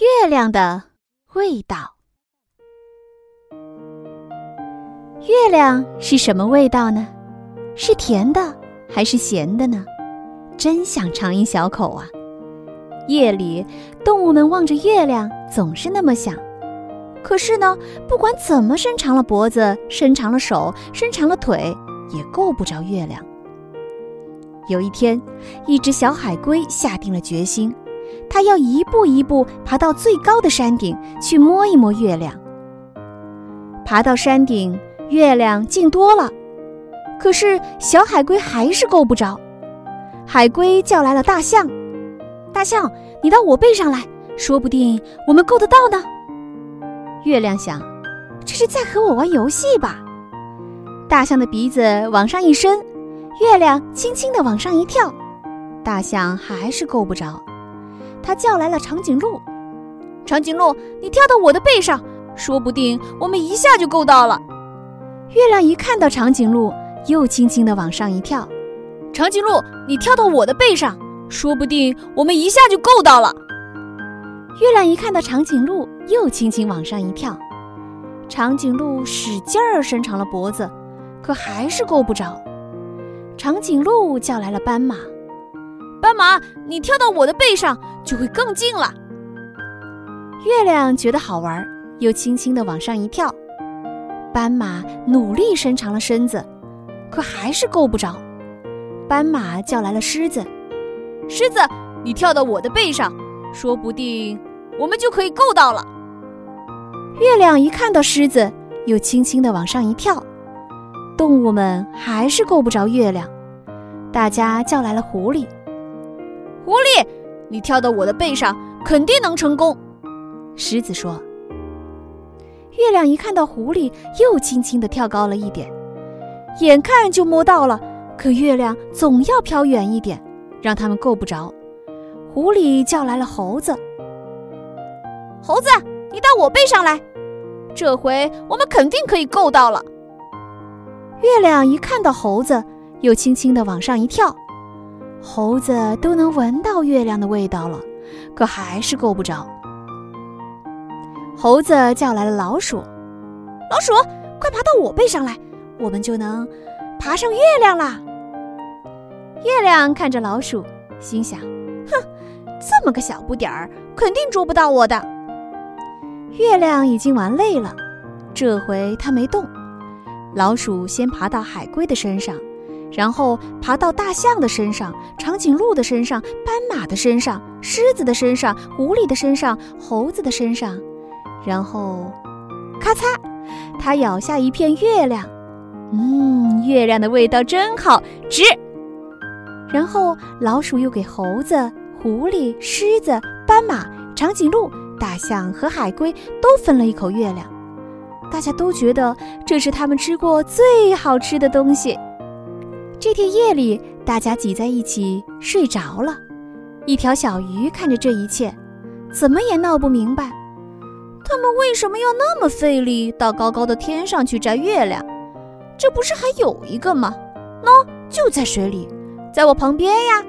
月亮的味道。月亮是什么味道呢？是甜的还是咸的呢？真想尝一小口啊！夜里，动物们望着月亮，总是那么想。可是呢，不管怎么伸长了脖子、伸长了手、伸长了腿，也够不着月亮。有一天，一只小海龟下定了决心。他要一步一步爬到最高的山顶去摸一摸月亮。爬到山顶，月亮近多了，可是小海龟还是够不着。海龟叫来了大象：“大象，你到我背上来，说不定我们够得到呢。”月亮想：“这是在和我玩游戏吧？”大象的鼻子往上一伸，月亮轻轻地往上一跳，大象还是够不着。他叫来了长颈鹿，长颈鹿，你跳到我的背上，说不定我们一下就够到了。月亮一看到长颈鹿，又轻轻地往上一跳。长颈鹿，你跳到我的背上，说不定我们一下就够到了。月亮一看到长颈鹿，又轻轻往上一跳。长颈鹿使劲儿伸长了脖子，可还是够不着。长颈鹿叫来了斑马。斑马，你跳到我的背上就会更近了。月亮觉得好玩，又轻轻地往上一跳。斑马努力伸长了身子，可还是够不着。斑马叫来了狮子，狮子，你跳到我的背上，说不定我们就可以够到了。月亮一看到狮子，又轻轻地往上一跳。动物们还是够不着月亮，大家叫来了狐狸。狐狸，你跳到我的背上，肯定能成功。狮子说。月亮一看到狐狸，又轻轻地跳高了一点，眼看就摸到了，可月亮总要飘远一点，让他们够不着。狐狸叫来了猴子。猴子，你到我背上来，这回我们肯定可以够到了。月亮一看到猴子，又轻轻地往上一跳。猴子都能闻到月亮的味道了，可还是够不着。猴子叫来了老鼠：“老鼠，快爬到我背上来，我们就能爬上月亮啦！”月亮看着老鼠，心想：“哼，这么个小不点儿，肯定捉不到我的。”月亮已经玩累了，这回它没动。老鼠先爬到海龟的身上。然后爬到大象的身上、长颈鹿的身上、斑马的身上、狮子的身上、狐狸的身上、猴子的身上，然后，咔嚓，它咬下一片月亮。嗯，月亮的味道真好吃。然后老鼠又给猴子、狐狸、狮子、斑马、长颈鹿、大象和海龟都分了一口月亮。大家都觉得这是他们吃过最好吃的东西。这天夜里，大家挤在一起睡着了。一条小鱼看着这一切，怎么也闹不明白，他们为什么要那么费力到高高的天上去摘月亮？这不是还有一个吗？喏，就在水里，在我旁边呀。